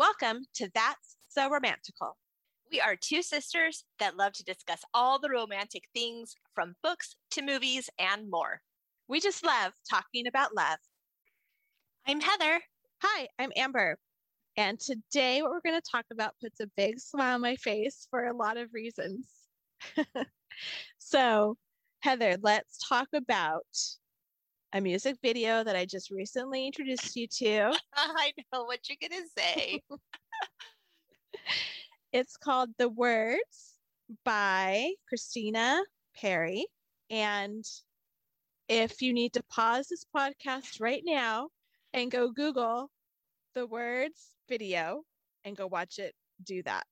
Welcome to That's So Romantical. We are two sisters that love to discuss all the romantic things from books to movies and more. We just love talking about love. I'm Heather. Hi, I'm Amber. And today, what we're going to talk about puts a big smile on my face for a lot of reasons. so, Heather, let's talk about a music video that I just recently introduced you to. I know what you're going to say. it's called The Words by Christina Perri. And if you need to pause this podcast right now and go Google The Words video and go watch it, do that.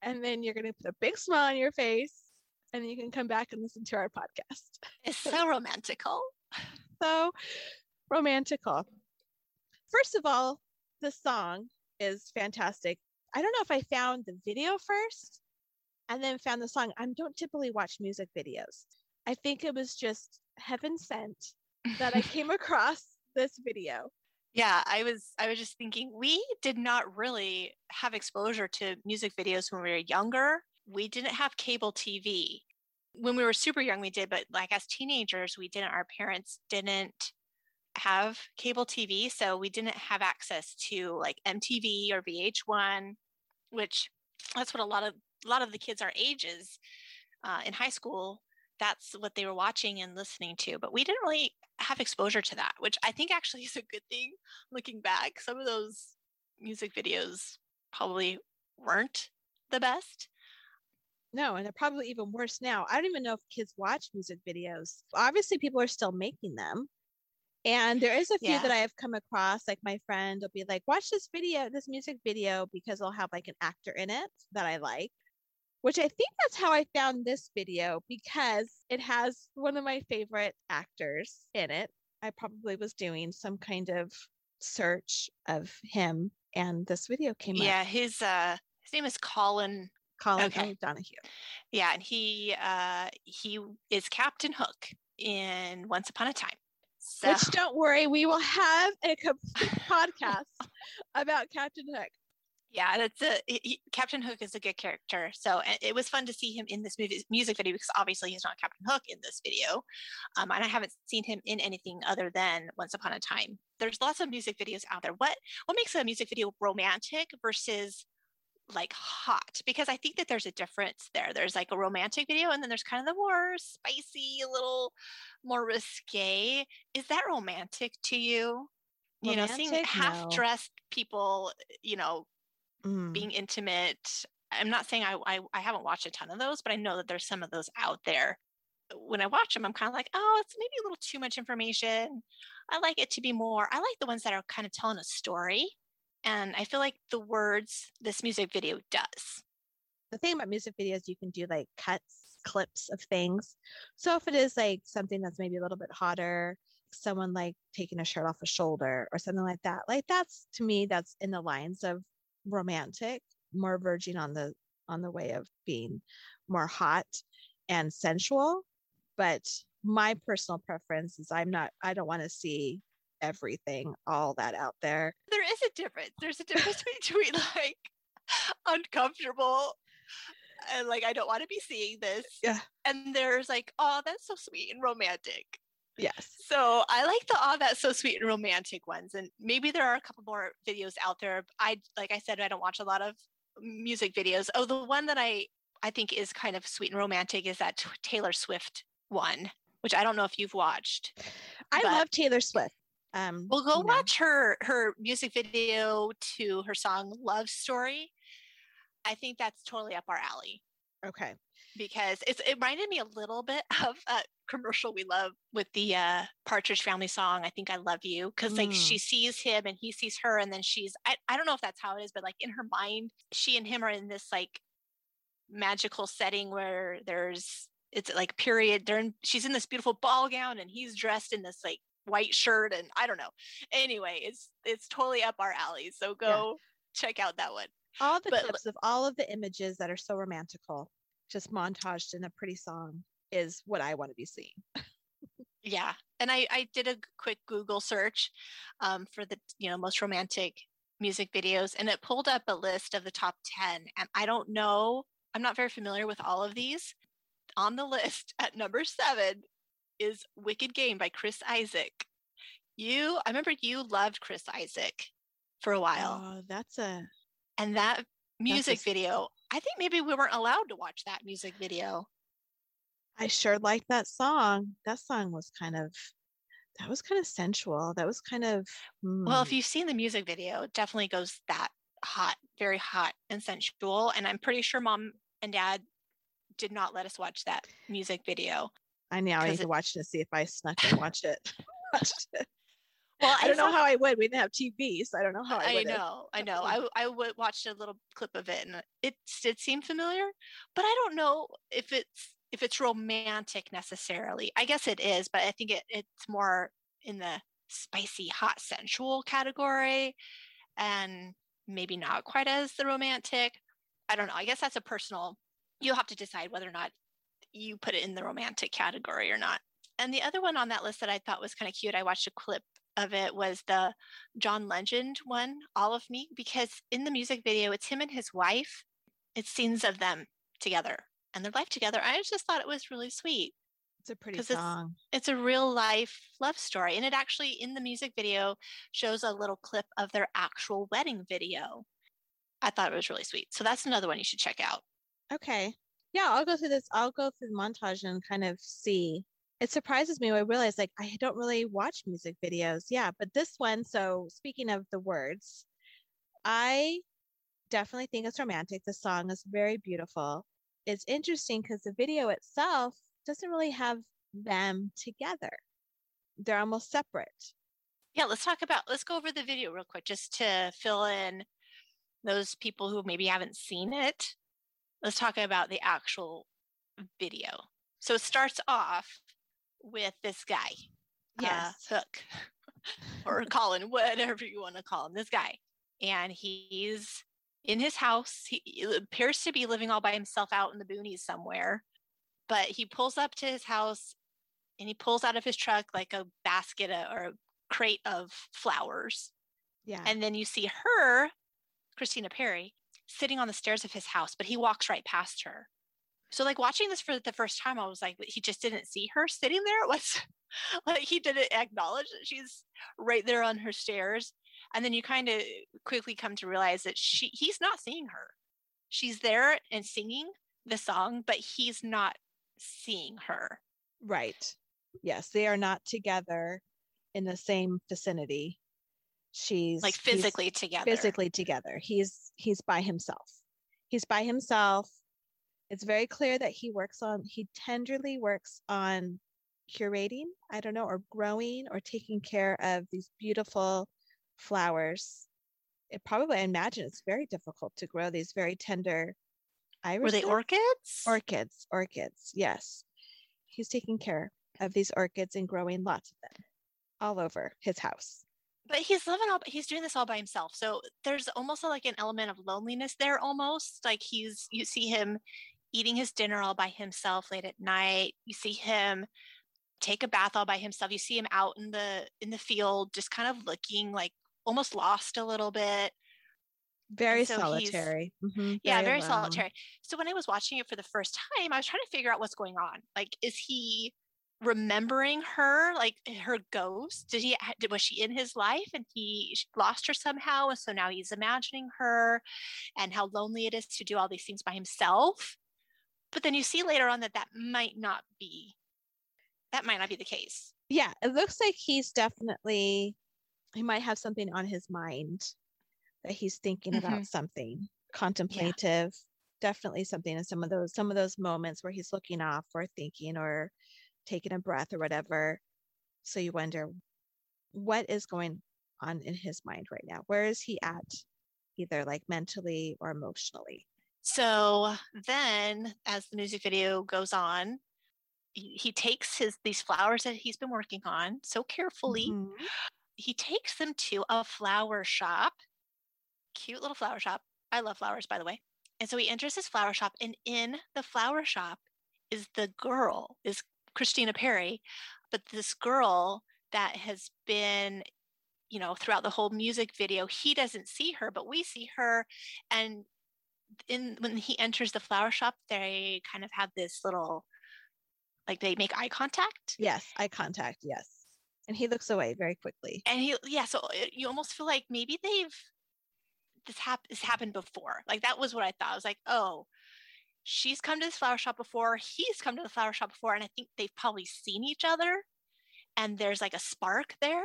And then you're going to put a big smile on your face and you can come back and listen to our podcast. It's so romantical so romantical. First of all, the song is fantastic. I don't know if I found the video first and then found the song. I don't typically watch music videos. I think it was just heaven sent that I came across this video. Yeah, I was I was just thinking we did not really have exposure to music videos when we were younger. We didn't have cable TV when we were super young we did but like as teenagers we didn't our parents didn't have cable tv so we didn't have access to like mtv or vh1 which that's what a lot of a lot of the kids our ages uh, in high school that's what they were watching and listening to but we didn't really have exposure to that which i think actually is a good thing looking back some of those music videos probably weren't the best no, and they're probably even worse now. I don't even know if kids watch music videos. Obviously, people are still making them. And there is a few yeah. that I have come across. Like my friend will be like, watch this video, this music video, because it'll have like an actor in it that I like. Which I think that's how I found this video because it has one of my favorite actors in it. I probably was doing some kind of search of him and this video came yeah, up. Yeah, his uh his name is Colin Colin okay. Donahue. Yeah, and he uh, he is Captain Hook in Once Upon a Time. So. Which don't worry, we will have a complete podcast about Captain Hook. Yeah, that's a he, Captain Hook is a good character. So it was fun to see him in this movie, music video because obviously he's not Captain Hook in this video, um, and I haven't seen him in anything other than Once Upon a Time. There's lots of music videos out there. What what makes a music video romantic versus like hot because I think that there's a difference there. There's like a romantic video and then there's kind of the more spicy, a little more risque. Is that romantic to you? Romantic? You know, seeing half dressed people, you know, mm. being intimate. I'm not saying I, I I haven't watched a ton of those, but I know that there's some of those out there. When I watch them, I'm kind of like, oh, it's maybe a little too much information. I like it to be more. I like the ones that are kind of telling a story and I feel like the words this music video does. The thing about music videos, you can do like cuts, clips of things. So if it is like something that's maybe a little bit hotter, someone like taking a shirt off a shoulder or something like that, like that's to me, that's in the lines of romantic, more verging on the on the way of being more hot and sensual. But my personal preference is I'm not I don't want to see everything, all that out there. There is a difference. There's a difference between like uncomfortable and like I don't want to be seeing this. Yeah. And there's like, oh, that's so sweet and romantic. Yes. So I like the oh that's so sweet and romantic ones. And maybe there are a couple more videos out there. I like I said, I don't watch a lot of music videos. Oh, the one that I I think is kind of sweet and romantic is that Taylor Swift one, which I don't know if you've watched. I love Taylor Swift. Um, well, go watch her her music video to her song "Love Story." I think that's totally up our alley. Okay, because it's it reminded me a little bit of a commercial we love with the uh, Partridge Family song. I think I love you because like she mm. sees him and he sees her, and then she's I I don't know if that's how it is, but like in her mind, she and him are in this like magical setting where there's it's like period they're in she's in this beautiful ball gown and he's dressed in this like white shirt and I don't know. Anyway, it's it's totally up our alley. So go yeah. check out that one. All the but, clips of all of the images that are so romantical, just montaged in a pretty song, is what I want to be seeing. yeah, and I I did a quick Google search um, for the you know most romantic music videos and it pulled up a list of the top 10. And I don't know, I'm not very familiar with all of these. On the list at number seven is Wicked Game by Chris Isaak. You, I remember you loved Chris Isaak for a while. Oh, that's a. And that music a... video, I think maybe we weren't allowed to watch that music video. I sure liked that song. That song was kind of that was kind of sensual. That was kind of mm. well, if hmm. you've seen the music video, it definitely goes that hot, very hot and sensual. And I'm pretty sure mom and dad did not let us watch that music video. I now I need it, to watch to see if I snuck and watched it. Well, I, I don't know how I would. We didn't have TV, so I don't know how I would. I know, I know. I I would watched a little clip of it, and it did seem familiar, but I don't know if it's if it's romantic necessarily. I guess it is, but I think it, it's more in the spicy, hot, sensual category and maybe not quite as the romantic. I don't know. I guess that's a personal, you'll have to decide whether or not you put it in the romantic category or not. And the other one on that list that I thought was kind of cute, I watched a clip of it was the John Legend one, All of Me, because in the music video, it's him and his wife. It's scenes of them together and their life together. I just thought it was really sweet. It's a pretty song. It's, it's a real life love story. And it actually, in the music video, shows a little clip of their actual wedding video. I thought it was really sweet. So that's another one you should check out. Okay. Yeah, I'll go through this. I'll go through the montage and kind of see. It surprises me. I realize like I don't really watch music videos. Yeah, but this one. So speaking of the words, I definitely think it's romantic. The song is very beautiful it's interesting because the video itself doesn't really have them together. They're almost separate. Yeah, let's talk about let's go over the video real quick just to fill in those people who maybe haven't seen it. Let's talk about the actual video. So it starts off with this guy. Uh, yes. Uh, Hook or Colin, whatever you want to call him, this guy. And he's in his house. He appears to be living all by himself out in the boonies somewhere. But he pulls up to his house and he pulls out of his truck like a basket or a crate of flowers. Yeah. And then you see her, Christina Perri, sitting on the stairs of his house, but he walks right past her. So like watching this for the first time, I was like, he just didn't see her sitting there. It was like he didn't acknowledge that she's right there on her stairs. And then you kind of quickly come to realize that she he's not seeing her. She's there and singing the song but he's not seeing her. Right. Yes they are not together in the same vicinity she's like physically together physically together he's he's by himself he's by himself it's very clear that he works on he tenderly works on curating i don't know or growing or taking care of these beautiful flowers. It probably, I imagine it's very difficult to grow these very tender irises. Were they orchids? Orchids, orchids, yes. He's taking care of these orchids and growing lots of them all over his house. But he's living all, he's doing this all by himself. So there's almost like an element of loneliness there almost. Like he's, you see him eating his dinner all by himself late at night. You see him take a bath all by himself. You see him out in the in the field just kind of looking like almost lost a little bit. Very so solitary. Mm-hmm. Yeah, very, very solitary. So when I was watching it for the first time, I was trying to figure out what's going on. Like, is he remembering her, like her ghost? Did he? Was she in his life and he lost her somehow, and so now he's imagining her, and how lonely it is to do all these things by himself. But then you see later on that that might not be. That might not be the case. Yeah, it looks like he's definitely he might have something on his mind that he's thinking mm-hmm. about something contemplative yeah. definitely something in some of those some of those moments where he's looking off or thinking or taking a breath or whatever. So you wonder what is going on in his mind right now? Where is he at either like mentally or emotionally? So then as the music video goes on he, takes his these flowers that he's been working on so carefully. Mm-hmm. He takes them to a flower shop, cute little flower shop. I love flowers, by the way. And so he enters his flower shop, and in the flower shop is the girl, is Christina Perri, but this girl that has been you know, throughout the whole music video, he doesn't see her, but we see her. And in when he enters the flower shop, they kind of have this little like they make eye contact. Yes, eye contact, yes. And he looks away very quickly. And he yeah, so uh, you almost feel like maybe they've this, hap- this happened before. Like that was what I thought. I was like, oh, she's come to this flower shop before. He's come to the flower shop before, and I think they've probably seen each other. And there's like a spark there,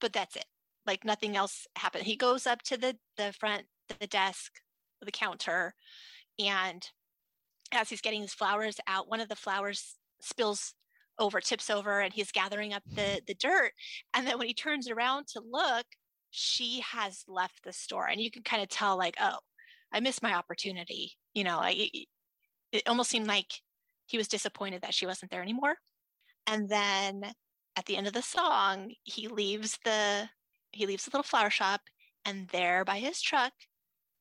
but that's it. Like nothing else happened. He goes up to the the front, the desk, the counter, and as he's getting his flowers out, one of the flowers spills over, tips over, and he's gathering up the the dirt. And then when he turns around to look, she has left the store and you can kind of tell like oh i missed my opportunity you know I, it almost seemed like he was disappointed that she wasn't there anymore. And then at the end of the song he leaves the he leaves the little flower shop and there by his truck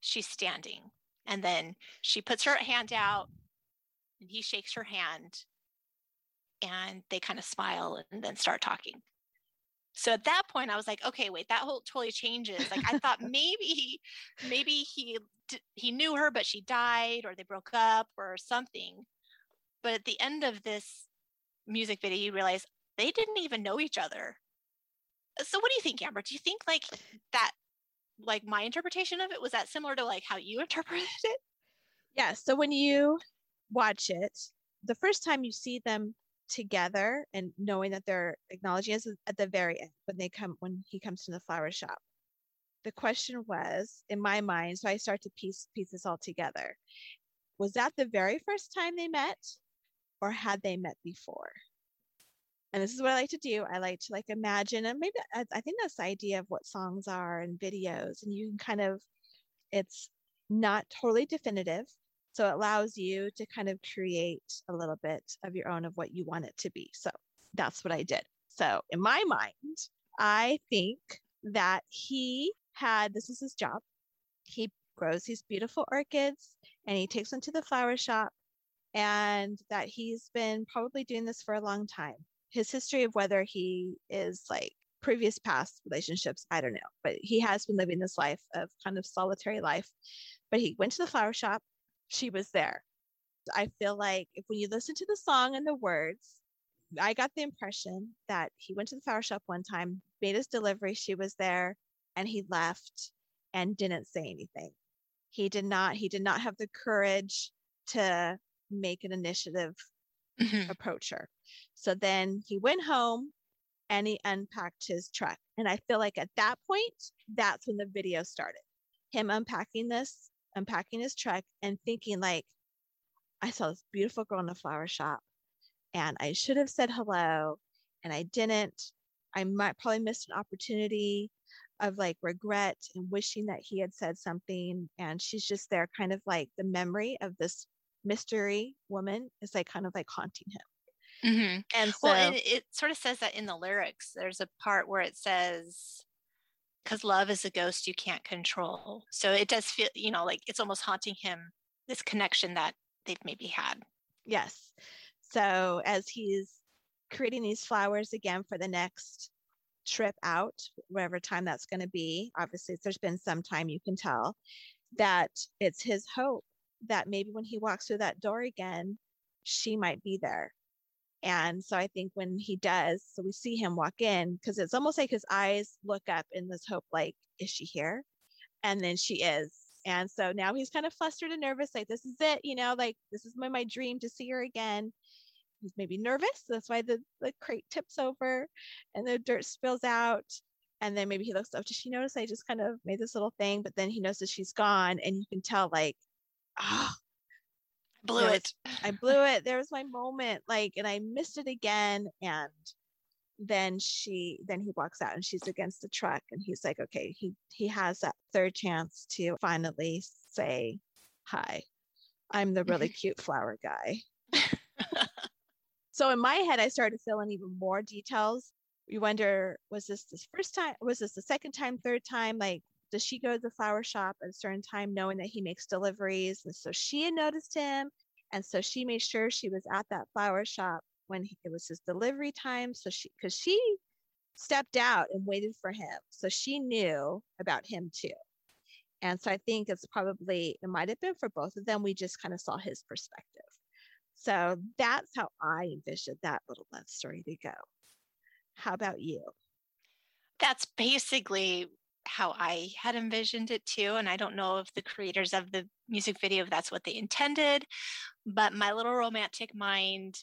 she's standing. And then she puts her hand out and he shakes her hand and they kind of smile and then start talking so at that point, I was like, okay, wait, that whole totally changes. Like I thought maybe, maybe he he knew her, but she died, or they broke up, or something. But at the end of this music video, you realize they didn't even know each other. Uh, so what do you think, Amber? Do you think like that, like my interpretation of it was that similar to like how you interpreted it? Yeah. So when you watch it, the first time you see them together and knowing that they're acknowledging us at the very end when they come when he comes to the flower shop. The question was in my mind so i start to piece piece this all together. Was that the very first time they met or had they met before? And this is what i like to do. I like to like imagine and maybe i think that's the idea of what songs are and videos and you can kind of it's not totally definitive so it allows you to kind of create a little bit of your own of what you want it to be. So that's what I did. So in my mind, I think that he had this is his job. He grows these beautiful orchids and he takes them to the flower shop and that he's been probably doing this for a long time. His history of whether he is like previous past relationships, I don't know, but he has been living this life of kind of solitary life. But he went to the flower shop she was there. I feel like if when you listen to the song and the words, I got the impression that he went to the flower shop one time, made his delivery, she was there, and he left and didn't say anything. He did not, he did not have the courage to make an initiative mm-hmm. approach her. So then he went home and he unpacked his truck. And I feel like at that point, that's when the video started. Him unpacking this unpacking his truck and thinking like, I saw this beautiful girl in a flower shop and I should have said hello and I didn't. I might probably missed an opportunity of like regret and wishing that he had said something. And she's just there, kind of like the memory of this mystery woman is like kind of like haunting him. Mm-hmm. And so, well, it, it sort of says that in the lyrics. There's a part where it says, because love is a ghost you can't control. So it does feel, you know, like it's almost haunting him, this connection that they've maybe had. Yes. So as he's creating these flowers again for the next trip out, whatever time that's going to be, obviously there's been some time you can tell that it's his hope that maybe when he walks through that door again, she might be there and so I think when he does, so we see him walk in because it's almost like his eyes look up in this hope, like, is she here? And then she is. And so now he's kind of flustered and nervous, like, this is it, you know, like, this is my, my dream to see her again. He's maybe nervous. That's why the, the crate tips over and the dirt spills out. And then maybe he looks up, does she notice I just kind of made this little thing? But then he knows that she's gone. And you can tell, like, oh, blew it. I blew it. There was my moment, like, and I missed it again. And then she, then he walks out and she's against the truck, and he's like, okay, he he has that third chance to finally say, "Hi, I'm the really mm-hmm. cute flower guy." so in my head, I started filling even more details. You wonder, was this the first time? Was this the second time, third time? Like, does she go to the flower shop at a certain time knowing that he makes deliveries and so she had noticed him and so she made sure she was at that flower shop when he, it was his delivery time so she because she stepped out and waited for him. So she knew about him too. And so I think it's probably, it might have been for both of them. We just kind of saw his perspective. So that's how I envisioned that little love story to go. How about you? That's basically how I had envisioned it too. And I don't know if the creators of the music video, if that's what they intended, but my little romantic mind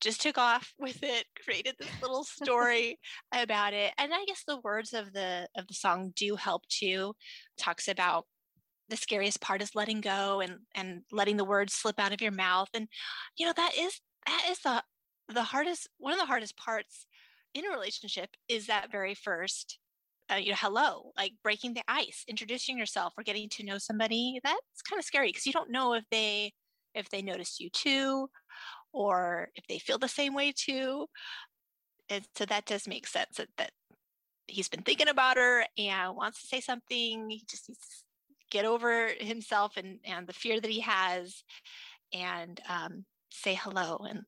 just took off with it created this little story about it and i guess the words of the of the song do help too talks about the scariest part is letting go and and letting the words slip out of your mouth and you know that is that is the the hardest one of the hardest parts in a relationship is that very first uh, you know hello like breaking the ice introducing yourself or getting to know somebody that's kind of scary because you don't know if they if they notice you too or if they feel the same way too and so that does make sense that, that he's been thinking about her and wants to say something he just needs to get over himself and and the fear that he has and um, say hello and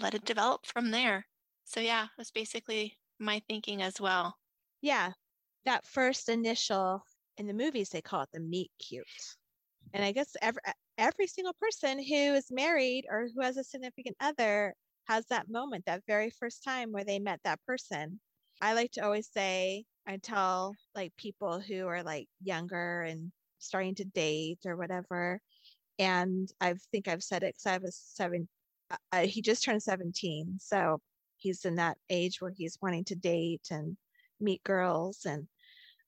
let it develop from there. So yeah that's basically my thinking as well. Yeah that first initial in the movies they call it the meet cute and i guess every every single person who is married or who has a significant other has that moment that very first time where they met that person i like to always say i tell like people who are like younger and starting to date or whatever. And I think I've said it because I have a seven, uh, uh, he just turned 17. So he's in that age where he's wanting to date and meet girls. And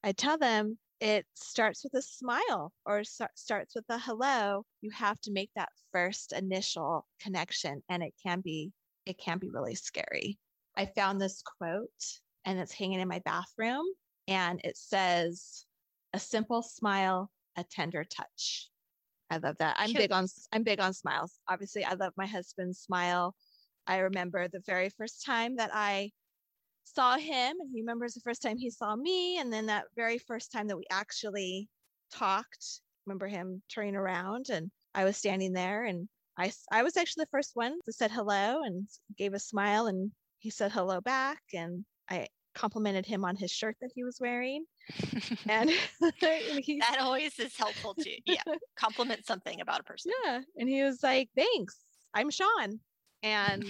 I tell them it starts with a smile or starts with a hello. You have to make that first initial connection, and it can be it can be really scary. I found this quote and it's hanging in my bathroom and it says a simple smile a tender touch. I love that. I'm big on I'm big on smiles. Obviously, I love my husband's smile. I remember the very first time that I saw him, and he remembers the first time he saw me, and then that very first time that we actually talked. remember him turning around, and I was standing there, and I I was actually the first one that said hello and gave a smile, and he said hello back, and I complimented him on his shirt that he was wearing. and that always is helpful too. Yeah. Compliment something about a person. Yeah. And he was like, thanks. I'm Sean. And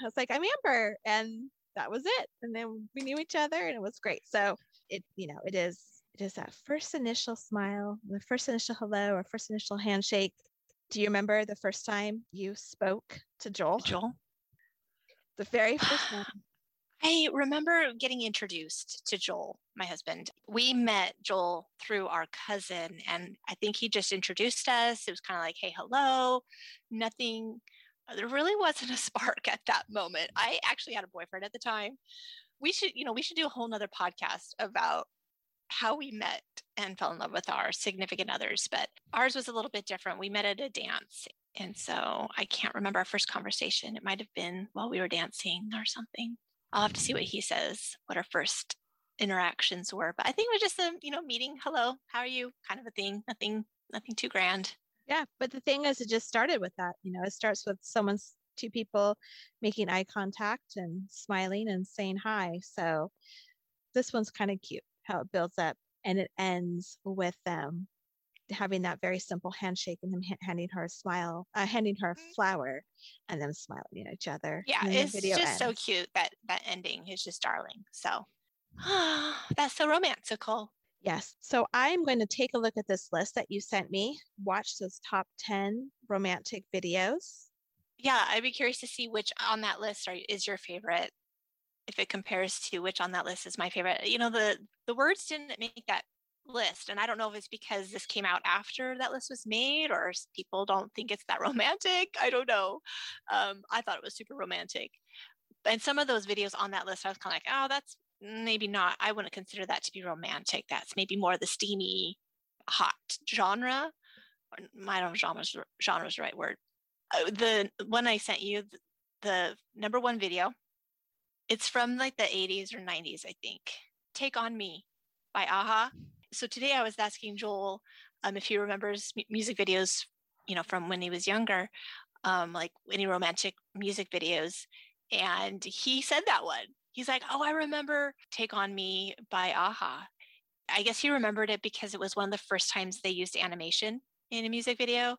I was like, I'm Amber. And that was it. And then we knew each other and it was great. So it, you know, it is, it is that first initial smile, the first initial hello or first initial handshake. Do you remember the first time you spoke to Joel? Joel. The very first one. I remember getting introduced to Joel, my husband. We met Joel through our cousin, and I think he just introduced us. It was kind of like, hey, hello, nothing. Uh, there really wasn't a spark at that moment. I actually had a boyfriend at the time. We should, you know, we should do a whole nother podcast about how we met and fell in love with our significant others, but ours was a little bit different. We met at a dance. And so I can't remember our first conversation. It might have been while we were dancing or something. I'll have to see what he says, what our first interactions were. But I think it was just a, you know, meeting, hello, how are you? Kind of a thing. Nothing, nothing too grand. Yeah. But the thing is it just started with that. You know, it starts with someone's two people making eye contact and smiling and saying hi. So this one's kind of cute how it builds up and it ends with them having that very simple handshake and him handing her a smile, uh, handing her a mm-hmm. flower, and them smiling at each other. Yeah, it's just ends. so cute that that ending is just darling. So that's so romantical. Yes. So I'm going to take a look at this list that you sent me. Watch those top ten romantic videos. Yeah, I'd be curious to see which on that list are, is your favorite. If it compares to which on that list is my favorite, you know the the words didn't make that list. And I don't know if it's because this came out after that list was made or people don't think it's that romantic. I don't know. Um, I thought it was super romantic. And some of those videos on that list, I was kind of like, oh, that's maybe not, I wouldn't consider that to be romantic. That's maybe more the steamy, hot genre. I don't know genre's, genre's the right word. Uh, the one I sent you, the, the number one video, it's from like the 80s or 90s, I think. Take on Me by a-ha so today I was asking Joel um, if he remembers m- music videos, you know, from when he was younger, um, like any romantic music videos, and he said that one. He's like, "Oh, I remember Take on Me by a-ha." I guess he remembered it because it was one of the first times they used animation in a music video,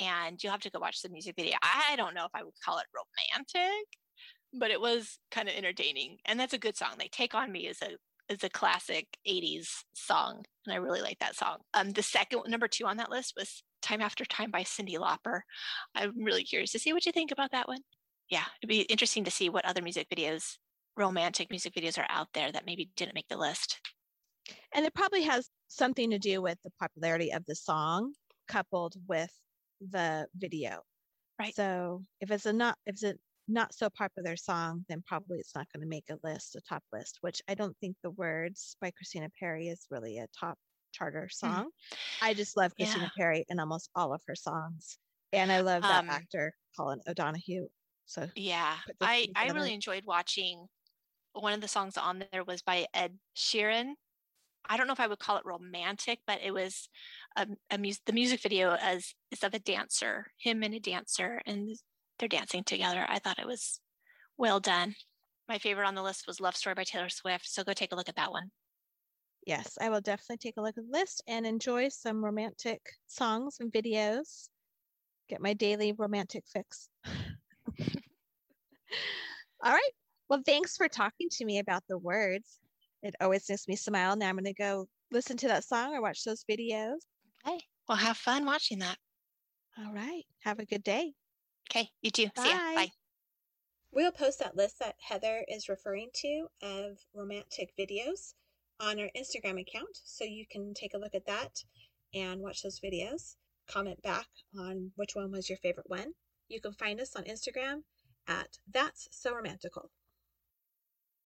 and you'll have to go watch the music video. I don't know if I would call it romantic, but it was kind of entertaining, and that's a good song. Like "Take on Me" is a is a classic 80s song and i really like that song um the second number two on that list was time after time by cyndi lauper i'm really curious to see what you think about that one yeah it'd be interesting to see what other music videos romantic music videos are out there that maybe didn't make the list and it probably has something to do with the popularity of the song coupled with the video. Right. So if it's a not if it's a not so popular song, then probably it's not going to make a list, a top list, which I don't think the words by Christina Perri is really a top charter mm-hmm. song. Mm-hmm. I just love Christina yeah. Perri in almost all of her songs. And I love that um, actor, Colin O'Donoghue. So yeah, I, I really enjoyed watching one of the songs on there was by Ed Sheeran. I don't know if I would call it romantic, but it was a, a. The music video as is of a dancer, him and a dancer, and they're dancing together. I thought it was well done. My favorite on the list was Love Story by Taylor Swift. So go take a look at that one. Yes, I will definitely take a look at the list and enjoy some romantic songs and videos. Get my daily romantic fix. All right. Well, thanks for talking to me about the words. It always makes me smile. Now I'm going to go listen to that song or watch those videos. Okay. Well, have fun watching that. All right. Have a good day. Okay. You too. Bye. See ya. Bye. We'll post that list that Heather is referring to of romantic videos on our Instagram account. So you can take a look at that and watch those videos. Comment back on which one was your favorite one. You can find us on Instagram at That's So Romantical.